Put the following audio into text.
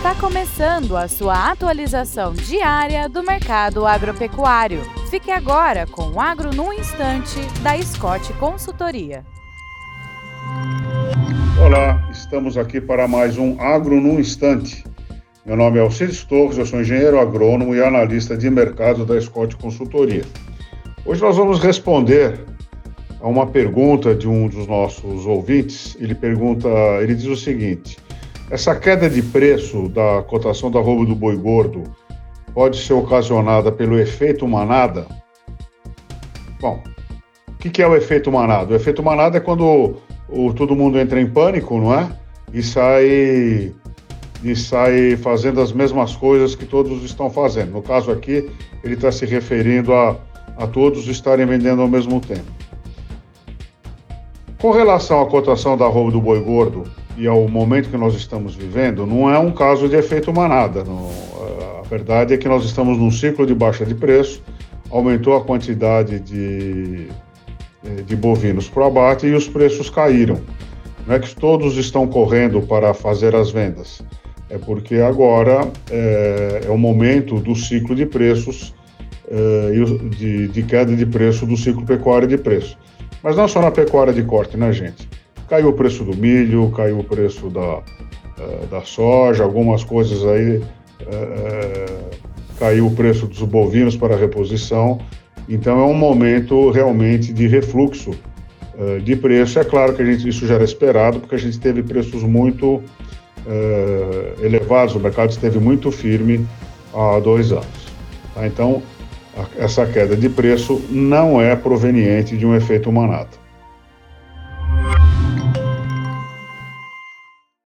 Está começando a sua atualização diária do mercado agropecuário. Fique agora com o Agro no Instante, da Scott Consultoria. Olá, estamos aqui para mais um Agro no Instante. Meu nome é Alcides Torres, eu sou engenheiro agrônomo e analista de mercado da Scott Consultoria. Hoje nós vamos responder a uma pergunta de um dos nossos ouvintes. Ele pergunta, ele diz o seguinte: essa queda de preço da cotação da roubo do boi gordo pode ser ocasionada pelo efeito manada? Bom, o que, é o efeito manada? O efeito manada é quando o, todo mundo entra em pânico, não é? E sai, e sai fazendo as mesmas coisas que todos estão fazendo. No caso aqui, ele está se referindo a, a todos estarem vendendo ao mesmo tempo. Com relação à cotação da roubo do boi gordo, e ao momento que nós estamos vivendo, não é um caso de efeito manada. Não, a verdade é que nós estamos num ciclo de baixa de preço, aumentou a quantidade de, eh, de bovinos para o abate e os preços caíram. Não é que todos estão correndo para fazer as vendas, é porque agora é, é o momento do ciclo de preços, é, de, de queda de preço do ciclo pecuário de preço. Mas não só na pecuária de corte, né, gente? Caiu o preço do milho, caiu o preço da, eh, da soja, algumas coisas aí. É, caiu o preço dos bovinos para reposição. Então é um momento realmente de refluxo de preço. É claro que a gente, isso já era esperado, porque a gente teve preços muito elevados, o mercado esteve muito firme há dois anos. Tá? Então, a, essa queda de preço não é proveniente de um efeito manada.